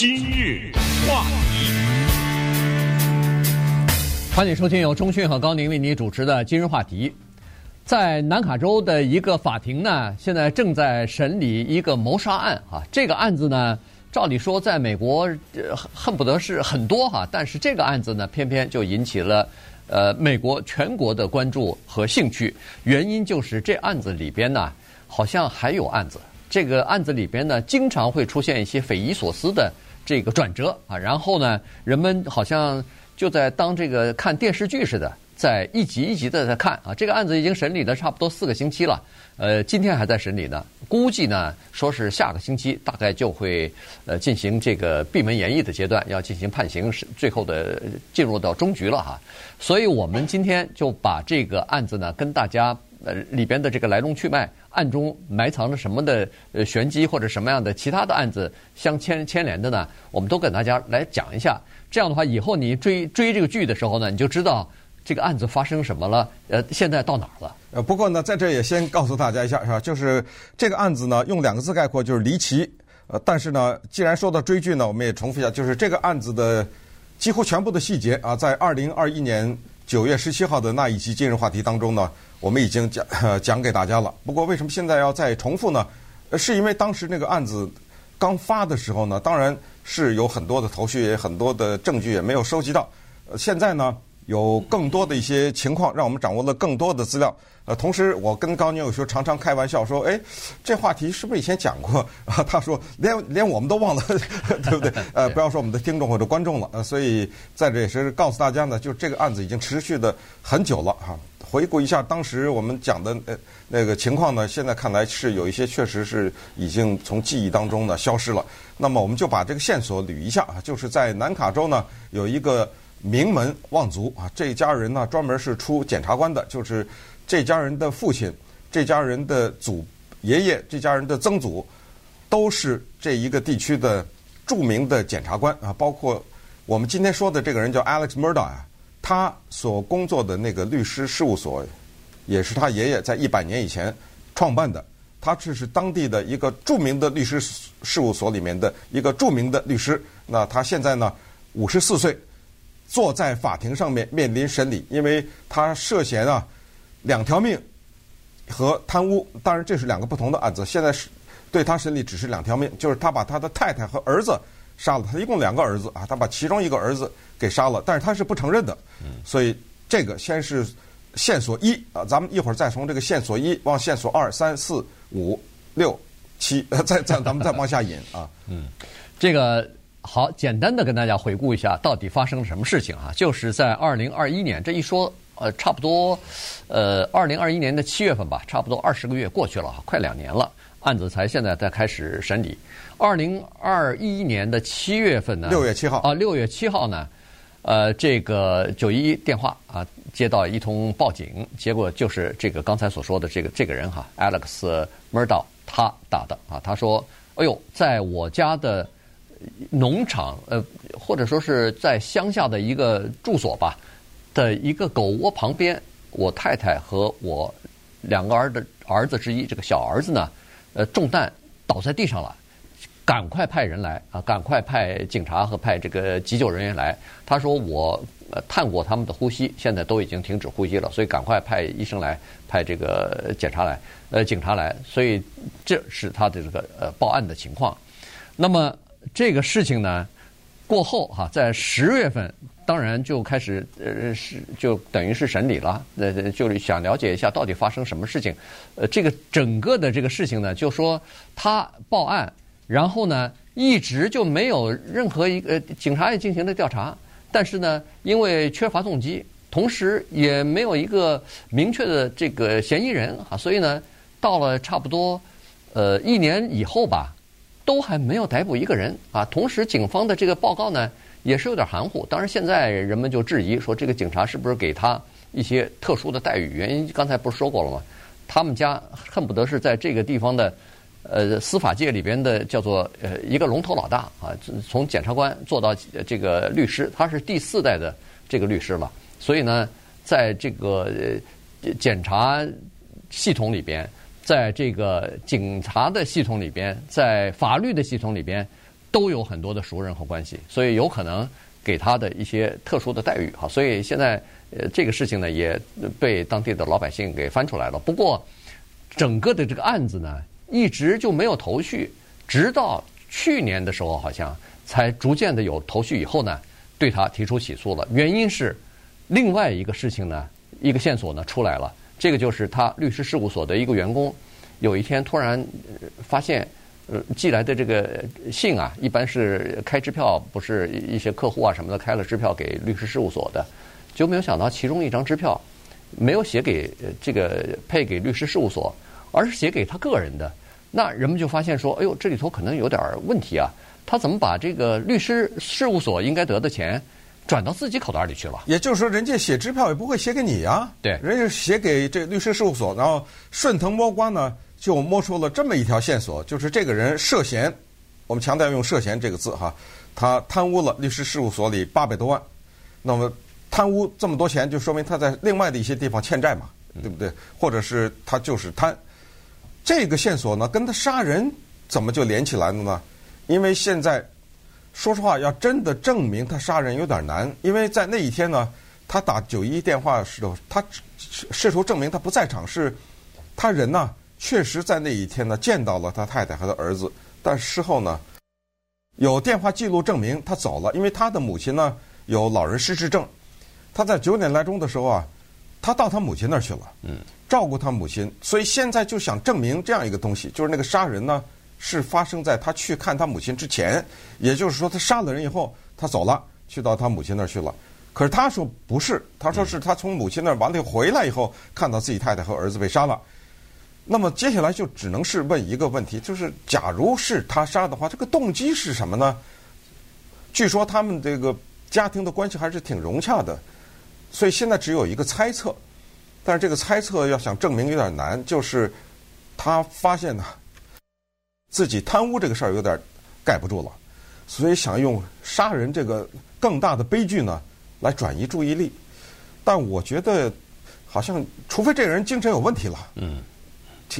今日话题，欢迎收听由中讯和高宁为你主持的今日话题。在南卡州的一个法庭呢，现在正在审理一个谋杀案啊。这个案子呢，照理说在美国，呃，恨不得是很多哈，但是这个案子呢，偏偏就引起了呃美国全国的关注和兴趣。原因就是这案子里边呢，好像还有案子。这个案子里边呢，经常会出现一些匪夷所思的这个转折啊，然后呢，人们好像就在当这个看电视剧似的，在一集一集的在看啊。这个案子已经审理了差不多四个星期了，呃，今天还在审理呢。估计呢，说是下个星期大概就会呃进行这个闭门研议的阶段，要进行判刑，是最后的进入到终局了哈。所以我们今天就把这个案子呢跟大家。呃，里边的这个来龙去脉，暗中埋藏着什么的呃玄机或者什么样的其他的案子相牵牵连的呢？我们都跟大家来讲一下。这样的话，以后你追追这个剧的时候呢，你就知道这个案子发生什么了。呃，现在到哪儿了？呃，不过呢，在这也先告诉大家一下，是吧？就是这个案子呢，用两个字概括就是离奇。呃，但是呢，既然说到追剧呢，我们也重复一下，就是这个案子的几乎全部的细节啊，在二零二一年九月十七号的那一期今日话题当中呢。我们已经讲讲给大家了。不过为什么现在要再重复呢？是因为当时那个案子刚发的时候呢，当然是有很多的头绪，也很多的证据也没有收集到。现在呢，有更多的一些情况，让我们掌握了更多的资料。呃，同时我跟高宁有时候常常开玩笑说：“哎，这话题是不是以前讲过？” 啊，他说：“连连我们都忘了，对不对？”呃，不要说我们的听众或者观众了。呃，所以在这也是告诉大家呢，就这个案子已经持续的很久了哈。回顾一下当时我们讲的呃那个情况呢，现在看来是有一些确实是已经从记忆当中呢消失了。那么我们就把这个线索捋一下啊，就是在南卡州呢有一个名门望族啊，这一家人呢专门是出检察官的，就是这家人的父亲、这家人的祖爷爷、这家人的曾祖都是这一个地区的著名的检察官啊，包括我们今天说的这个人叫 Alex Murdaugh 啊。他所工作的那个律师事务所，也是他爷爷在一百年以前创办的。他这是当地的一个著名的律师事务所里面的一个著名的律师。那他现在呢，五十四岁，坐在法庭上面面临审理，因为他涉嫌啊两条命和贪污。当然这是两个不同的案子。现在是对他审理只是两条命，就是他把他的太太和儿子。杀了他，一共两个儿子啊，他把其中一个儿子给杀了，但是他是不承认的，所以这个先是线索一啊，咱们一会儿再从这个线索一往线索二、三、四、五、六、七，再再咱们再往下引啊。嗯，这个好，简单的跟大家回顾一下，到底发生了什么事情啊？就是在二零二一年，这一说呃，差不多呃，二零二一年的七月份吧，差不多二十个月过去了，快两年了，案子才现在在开始审理。二零二一年的七月份呢，六月七号啊，六月七号呢，呃，这个九一一电话啊，接到一通报警，结果就是这个刚才所说的这个这个人哈，Alex Murdaugh 他打的啊，他说，哎呦，在我家的农场呃，或者说是在乡下的一个住所吧的一个狗窝旁边，我太太和我两个儿的儿子之一这个小儿子呢，呃，中弹倒在地上了。赶快派人来啊！赶快派警察和派这个急救人员来。他说我探过他们的呼吸，现在都已经停止呼吸了，所以赶快派医生来，派这个检查来，呃，警察来。所以这是他的这个呃报案的情况。那么这个事情呢过后哈，在十月份当然就开始呃是就等于是审理了，呃就是想了解一下到底发生什么事情。呃，这个整个的这个事情呢，就说他报案。然后呢，一直就没有任何一个警察也进行了调查，但是呢，因为缺乏动机，同时也没有一个明确的这个嫌疑人啊，所以呢，到了差不多呃一年以后吧，都还没有逮捕一个人啊。同时，警方的这个报告呢，也是有点含糊。当然，现在人们就质疑说，这个警察是不是给他一些特殊的待遇？原因刚才不是说过了吗？他们家恨不得是在这个地方的。呃，司法界里边的叫做呃一个龙头老大啊，从检察官做到这个律师，他是第四代的这个律师了。所以呢，在这个检察系统里边，在这个警察的系统里边，在法律的系统里边，都有很多的熟人和关系，所以有可能给他的一些特殊的待遇哈。所以现在呃这个事情呢也被当地的老百姓给翻出来了。不过整个的这个案子呢一直就没有头绪，直到去年的时候好像才逐渐的有头绪，以后呢对他提出起诉了。原因是另外一个事情呢，一个线索呢出来了，这个就是他律师事务所的一个员工有一天突然发现。呃，寄来的这个信啊，一般是开支票，不是一些客户啊什么的开了支票给律师事务所的，就没有想到其中一张支票没有写给这个配给律师事务所，而是写给他个人的。那人们就发现说，哎呦，这里头可能有点问题啊！他怎么把这个律师事务所应该得的钱转到自己口袋里去了？也就是说，人家写支票也不会写给你啊，对，人家写给这律师事务所，然后顺藤摸瓜呢。就摸出了这么一条线索，就是这个人涉嫌，我们强调用“涉嫌”这个字哈，他贪污了律师事务所里八百多万，那么贪污这么多钱，就说明他在另外的一些地方欠债嘛，对不对？或者是他就是贪，这个线索呢，跟他杀人怎么就连起来了呢？因为现在说实话，要真的证明他杀人有点难，因为在那一天呢，他打九一一电话的时候，他试图证明他不在场，是他人呢。确实在那一天呢，见到了他太太和他儿子，但事后呢，有电话记录证明他走了，因为他的母亲呢有老人失智症，他在九点来钟的时候啊，他到他母亲那儿去了，嗯，照顾他母亲，所以现在就想证明这样一个东西，就是那个杀人呢是发生在他去看他母亲之前，也就是说他杀了人以后他走了，去到他母亲那儿去了，可是他说不是，他说是他从母亲那儿完了回来以后，看到自己太太和儿子被杀了。那么接下来就只能是问一个问题，就是假如是他杀的话，这个动机是什么呢？据说他们这个家庭的关系还是挺融洽的，所以现在只有一个猜测，但是这个猜测要想证明有点难，就是他发现呢自己贪污这个事儿有点盖不住了，所以想用杀人这个更大的悲剧呢来转移注意力，但我觉得好像除非这个人精神有问题了，嗯。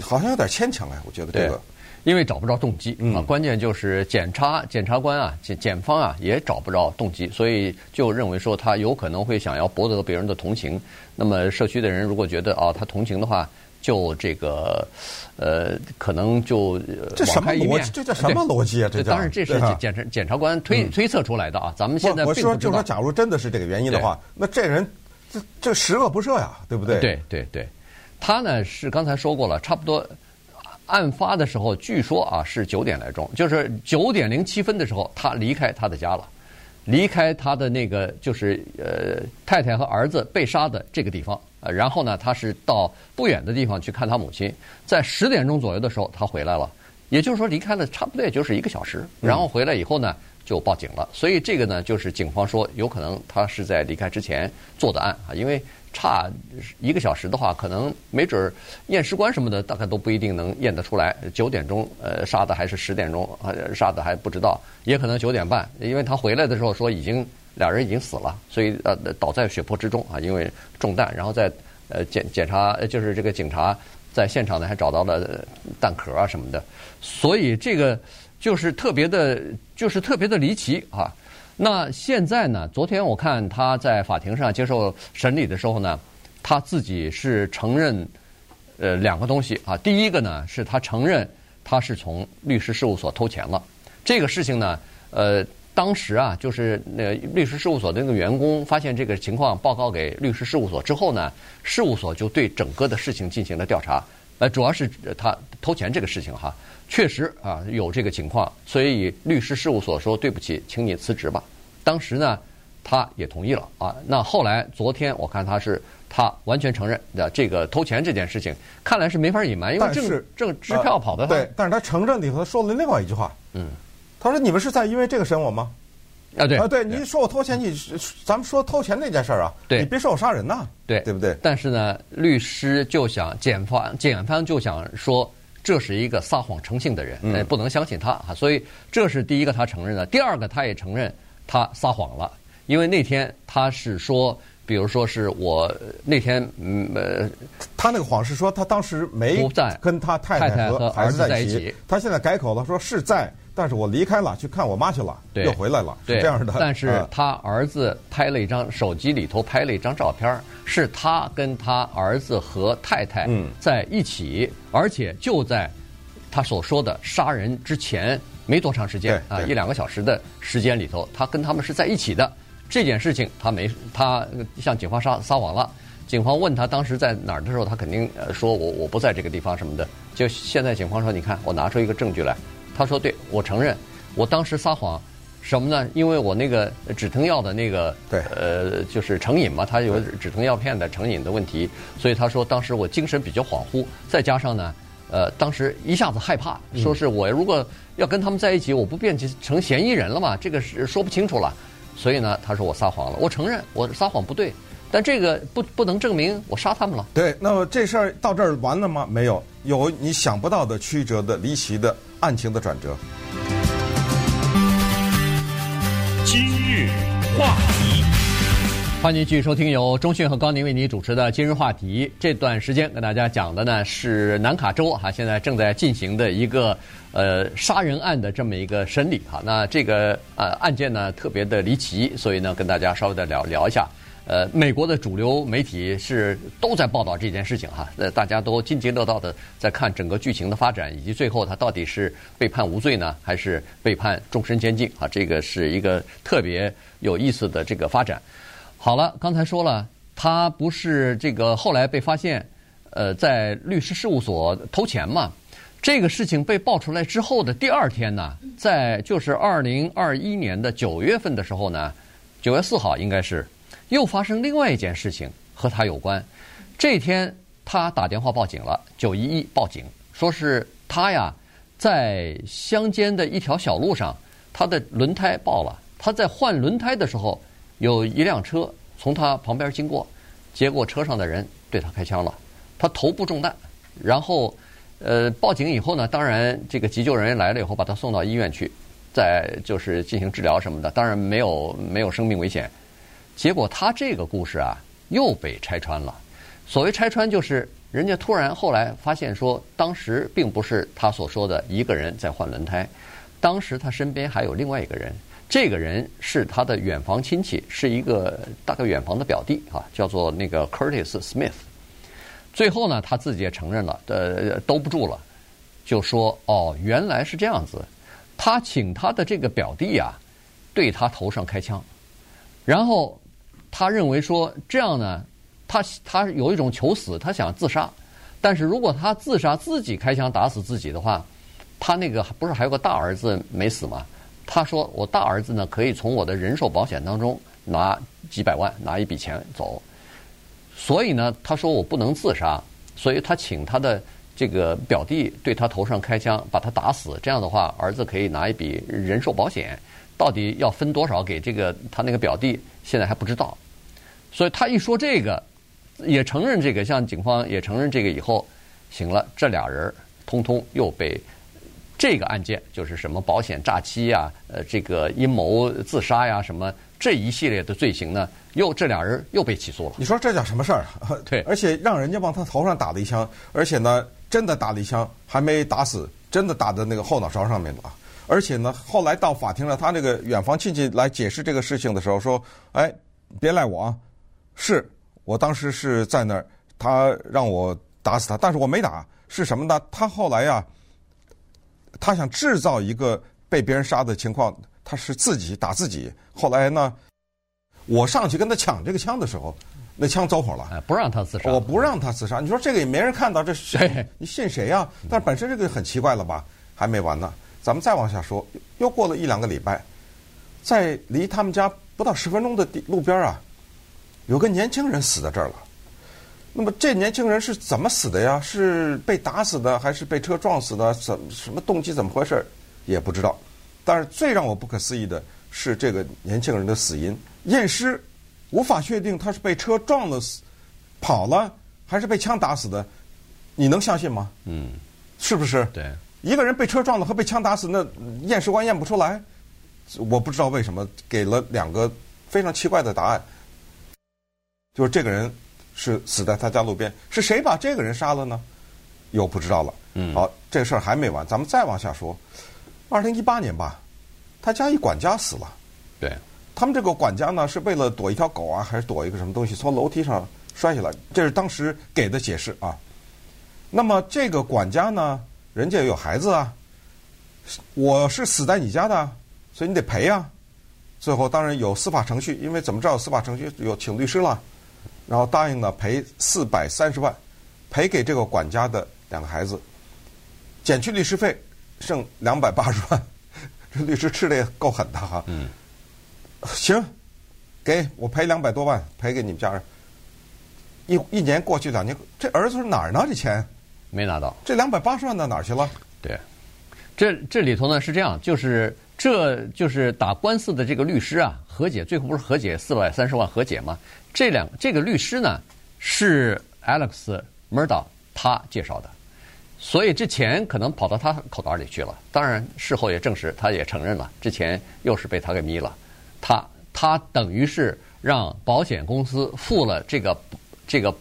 好像有点牵强哎，我觉得这个，因为找不着动机。啊，关键就是检察检察官啊，检检方啊也找不着动机，所以就认为说他有可能会想要博得别人的同情。那么社区的人如果觉得啊他同情的话，就这个呃可能就这什么逻辑？这叫什么逻辑啊？这当然这是检察检察官推推测出来的啊。咱们现在我说就说，假如真的是这个原因的话，那这人这这十恶不赦呀，对不对？对对对。他呢是刚才说过了，差不多案发的时候，据说啊是九点来钟，就是九点零七分的时候，他离开他的家了，离开他的那个就是呃太太和儿子被杀的这个地方，呃，然后呢他是到不远的地方去看他母亲，在十点钟左右的时候他回来了，也就是说离开了差不多也就是一个小时，然后回来以后呢就报警了，所以这个呢就是警方说有可能他是在离开之前做的案啊，因为。差一个小时的话，可能没准验尸官什么的，大概都不一定能验得出来。九点钟呃杀的还是十点钟杀的还不知道，也可能九点半，因为他回来的时候说已经俩人已经死了，所以呃倒在血泊之中啊，因为中弹。然后在呃检检查就是这个警察在现场呢还找到了弹壳啊什么的，所以这个就是特别的，就是特别的离奇啊。那现在呢？昨天我看他在法庭上接受审理的时候呢，他自己是承认呃两个东西啊。第一个呢是他承认他是从律师事务所偷钱了。这个事情呢，呃，当时啊就是那律师事务所的那个员工发现这个情况，报告给律师事务所之后呢，事务所就对整个的事情进行了调查。呃，主要是他偷钱这个事情哈。确实啊，有这个情况，所以律师事务所说对不起，请你辞职吧。当时呢，他也同意了啊。那后来昨天我看他是他完全承认的这个偷钱这件事情，看来是没法隐瞒，因为正正支票跑的。对，但是他承认里头他说了另外一句话，嗯，他说你们是在因为这个审我吗？啊对啊对，你说我偷钱，你咱们说偷钱那件事儿啊，对，你别说我杀人呐，对对不对？但是呢，律师就想检方检方就想说。这是一个撒谎成性的人，嗯，不能相信他啊！所以这是第一个他承认的。第二个，他也承认他撒谎了，因为那天他是说，比如说是我那天，嗯呃，他那个谎是说他当时没在跟他太太和儿子在一起，他现在改口了，说是在但是我离开了，去看我妈去了，对又回来了，对是这样的。但是啊他儿子拍了一张手机里头拍了一张照片，是他跟他儿子和太太嗯在一起，而且就在他所说的杀人之前没多长时间啊，一两个小时的时间里头，他跟他们是在一起的。这件事情他没他向警方撒撒谎了。警方问他当时在哪儿的时候，他肯定呃说我我不在这个地方什么的。就现在警方说，你看我拿出一个证据来，他说对我承认，我当时撒谎。什么呢？因为我那个止疼药的那个，对呃，就是成瘾嘛，他有止疼药片的成瘾的问题，所以他说当时我精神比较恍惚，再加上呢，呃，当时一下子害怕，说是我如果要跟他们在一起，我不变成嫌疑人了嘛？这个是说不清楚了，所以呢，他说我撒谎了，我承认我撒谎不对，但这个不不能证明我杀他们了。对，那么这事儿到这儿完了吗？没有，有你想不到的曲折的、离奇的案情的转折。今日话题，欢迎继续收听由中讯和高宁为您主持的《今日话题》。这段时间跟大家讲的呢是南卡州哈，现在正在进行的一个呃杀人案的这么一个审理哈。那这个呃案件呢特别的离奇，所以呢跟大家稍微的聊聊一下。呃，美国的主流媒体是都在报道这件事情哈，呃，大家都津津乐道的在看整个剧情的发展，以及最后他到底是被判无罪呢，还是被判终身监禁啊？这个是一个特别有意思的这个发展。好了，刚才说了，他不是这个后来被发现，呃，在律师事务所偷钱嘛？这个事情被爆出来之后的第二天呢，在就是二零二一年的九月份的时候呢，九月四号应该是。又发生另外一件事情和他有关。这天他打电话报警了，九一一报警，说是他呀在乡间的一条小路上，他的轮胎爆了。他在换轮胎的时候，有一辆车从他旁边经过，结果车上的人对他开枪了，他头部中弹。然后呃报警以后呢，当然这个急救人员来了以后，把他送到医院去，再就是进行治疗什么的，当然没有没有生命危险。结果他这个故事啊又被拆穿了。所谓拆穿，就是人家突然后来发现说，当时并不是他所说的一个人在换轮胎，当时他身边还有另外一个人，这个人是他的远房亲戚，是一个大概远房的表弟啊，叫做那个 Curtis Smith。最后呢，他自己也承认了，呃，兜不住了，就说哦，原来是这样子，他请他的这个表弟啊，对他头上开枪，然后。他认为说这样呢，他他有一种求死，他想自杀，但是如果他自杀自己开枪打死自己的话，他那个不是还有个大儿子没死吗？他说我大儿子呢可以从我的人寿保险当中拿几百万拿一笔钱走，所以呢他说我不能自杀，所以他请他的这个表弟对他头上开枪把他打死，这样的话儿子可以拿一笔人寿保险，到底要分多少给这个他那个表弟现在还不知道。所以他一说这个，也承认这个，像警方也承认这个以后，行了，这俩人通通又被这个案件，就是什么保险诈欺呀、呃，这个阴谋自杀呀，什么这一系列的罪行呢，又这俩人又被起诉了。你说这叫什么事儿啊？对，而且让人家往他头上打了一枪，而且呢，真的打了一枪，还没打死，真的打在那个后脑勺上面了。而且呢，后来到法庭了，他那个远房亲戚来解释这个事情的时候说：“哎，别赖我啊。”是我当时是在那儿，他让我打死他，但是我没打。是什么呢？他后来呀，他想制造一个被别人杀的情况，他是自己打自己。后来呢，我上去跟他抢这个枪的时候，那枪走火了，哎，不让他自杀。我不让他自杀。你说这个也没人看到，这谁？你信谁呀？但本身这个很奇怪了吧？还没完呢，咱们再往下说。又过了一两个礼拜，在离他们家不到十分钟的地路边啊。有个年轻人死在这儿了，那么这年轻人是怎么死的呀？是被打死的，还是被车撞死的？怎什么动机？怎么回事？也不知道。但是最让我不可思议的是这个年轻人的死因，验尸无法确定他是被车撞了死，跑了，还是被枪打死的。你能相信吗？嗯，是不是？对，一个人被车撞了和被枪打死，那验尸官验不出来。我不知道为什么给了两个非常奇怪的答案。就是这个人是死在他家路边，是谁把这个人杀了呢？又不知道了。嗯，好，这个事儿还没完，咱们再往下说。二零一八年吧，他家一管家死了。对，他们这个管家呢，是为了躲一条狗啊，还是躲一个什么东西，从楼梯上摔下来。这是当时给的解释啊。那么这个管家呢，人家也有孩子啊，我是死在你家的，所以你得赔啊。最后当然有司法程序，因为怎么着有司法程序，有请律师了，然后答应了赔四百三十万，赔给这个管家的两个孩子，减去律师费，剩两百八十万。这律师吃的也够狠的哈。嗯。行，给我赔两百多万，赔给你们家人。一一年过去两年，这儿子是哪儿呢？这钱没拿到。这两百八十万到哪儿去了？对，这这里头呢是这样，就是这就是打官司的这个律师啊，和解最后不是和解四百三十万和解吗？这两这个律师呢是 Alex Murda 他介绍的，所以这钱可能跑到他口袋里去了。当然事后也证实，他也承认了，这钱又是被他给迷了。他他等于是让保险公司付了这个这个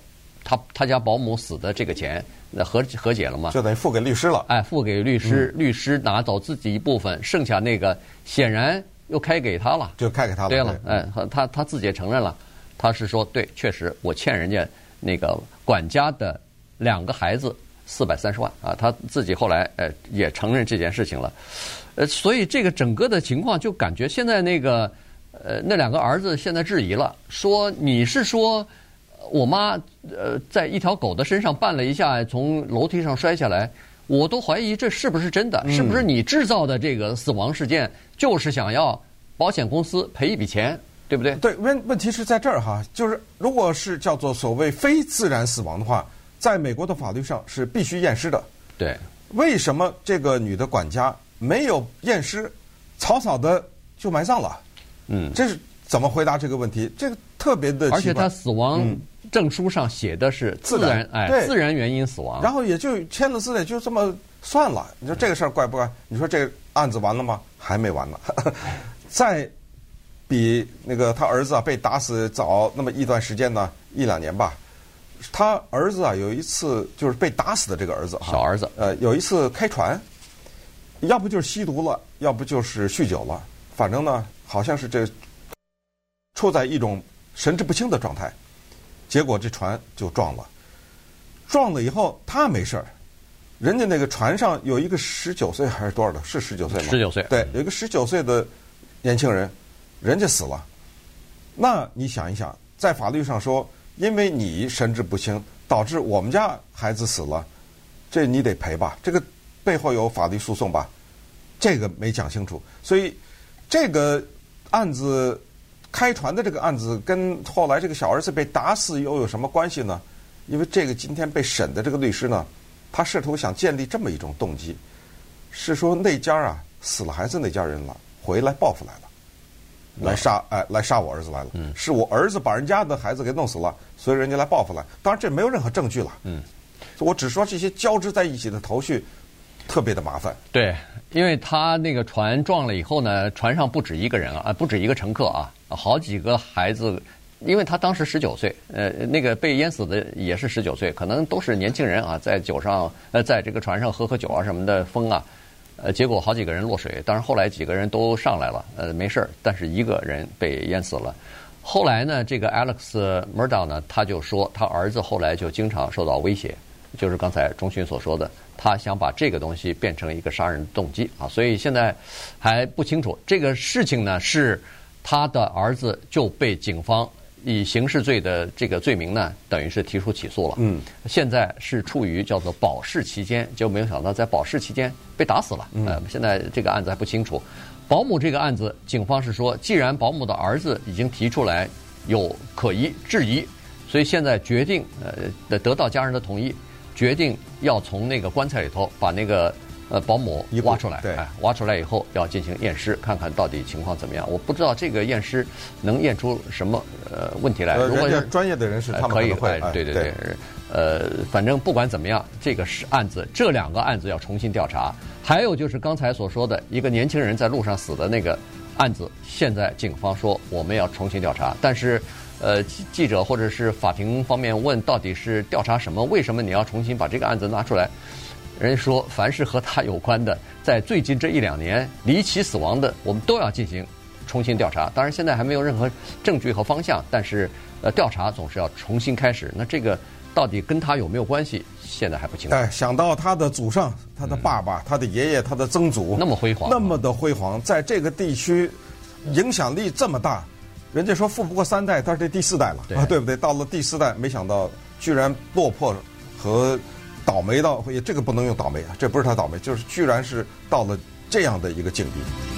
他他家保姆死的这个钱，那和和解了嘛？就等于付给律师了。哎，付给律师，律师拿走自己一部分，剩下那个显然又开给他了，就开给他了。对了，哎，他他自己也承认了，他是说对，确实我欠人家那个管家的两个孩子四百三十万啊，他自己后来呃也承认这件事情了，呃，所以这个整个的情况就感觉现在那个。呃，那两个儿子现在质疑了，说你是说我妈呃在一条狗的身上绊了一下，从楼梯上摔下来，我都怀疑这是不是真的，是不是你制造的这个死亡事件，就是想要保险公司赔一笔钱，对不对？对，问问题是在这儿哈，就是如果是叫做所谓非自然死亡的话，在美国的法律上是必须验尸的。对，为什么这个女的管家没有验尸，草草的就埋葬了？嗯，这是怎么回答这个问题？这个特别的，而且她死亡证书上写的是自然，自然哎，自然原因死亡。然后也就签了字，也就这么算了。你说这个事儿怪不怪？你说这个案子完了吗？还没完呢。再比那个他儿子啊被打死早那么一段时间呢，一两年吧。他儿子啊有一次就是被打死的这个儿子，小儿子，呃，有一次开船，要不就是吸毒了，要不就是酗酒了，反正呢。好像是这处在一种神志不清的状态，结果这船就撞了。撞了以后他没事儿，人家那个船上有一个十九岁还是多少的？是十九岁吗？十九岁。对，有一个十九岁的年轻人，人家死了。那你想一想，在法律上说，因为你神志不清导致我们家孩子死了，这你得赔吧？这个背后有法律诉讼吧？这个没讲清楚，所以这个。案子开船的这个案子跟后来这个小儿子被打死又有什么关系呢？因为这个今天被审的这个律师呢，他试图想建立这么一种动机，是说那家啊死了孩子那家人了，回来报复来了，来杀哎来杀我儿子来了，是我儿子把人家的孩子给弄死了，所以人家来报复来。当然这没有任何证据了，嗯，我只说这些交织在一起的头绪。特别的麻烦，对，因为他那个船撞了以后呢，船上不止一个人啊，不止一个乘客啊，好几个孩子，因为他当时十九岁，呃，那个被淹死的也是十九岁，可能都是年轻人啊，在酒上，呃，在这个船上喝喝酒啊什么的疯啊，呃，结果好几个人落水，当然后来几个人都上来了，呃，没事儿，但是一个人被淹死了。后来呢，这个 Alex Murdaugh 呢，他就说他儿子后来就经常受到威胁，就是刚才中勋所说的。他想把这个东西变成一个杀人动机啊，所以现在还不清楚这个事情呢，是他的儿子就被警方以刑事罪的这个罪名呢，等于是提出起诉了。嗯，现在是处于叫做保释期间，就没有想到在保释期间被打死了。嗯，现在这个案子还不清楚。保姆这个案子，警方是说，既然保姆的儿子已经提出来有可疑质疑，所以现在决定呃得得到家人的同意。决定要从那个棺材里头把那个呃保姆挖出来，对，挖出来以后要进行验尸，看看到底情况怎么样。我不知道这个验尸能验出什么呃问题来。如果是专业的人士，他们可以会。对对对，呃，反正不管怎么样，这个是案子，这两个案子要重新调查。还有就是刚才所说的一个年轻人在路上死的那个案子，现在警方说我们要重新调查，但是。呃，记者或者是法庭方面问，到底是调查什么？为什么你要重新把这个案子拿出来？人家说，凡是和他有关的，在最近这一两年离奇死亡的，我们都要进行重新调查。当然，现在还没有任何证据和方向，但是呃，调查总是要重新开始。那这个到底跟他有没有关系？现在还不清楚。哎，想到他的祖上，他的爸爸、嗯、他的爷爷、他的曾祖，那么辉煌，那么的辉煌，在这个地区影响力这么大，人家说富不过三代，他是这第四代了对啊，对不对？到了第四代，没想到居然落魄和。倒霉到，也这个不能用倒霉啊，这不是他倒霉，就是居然是到了这样的一个境地。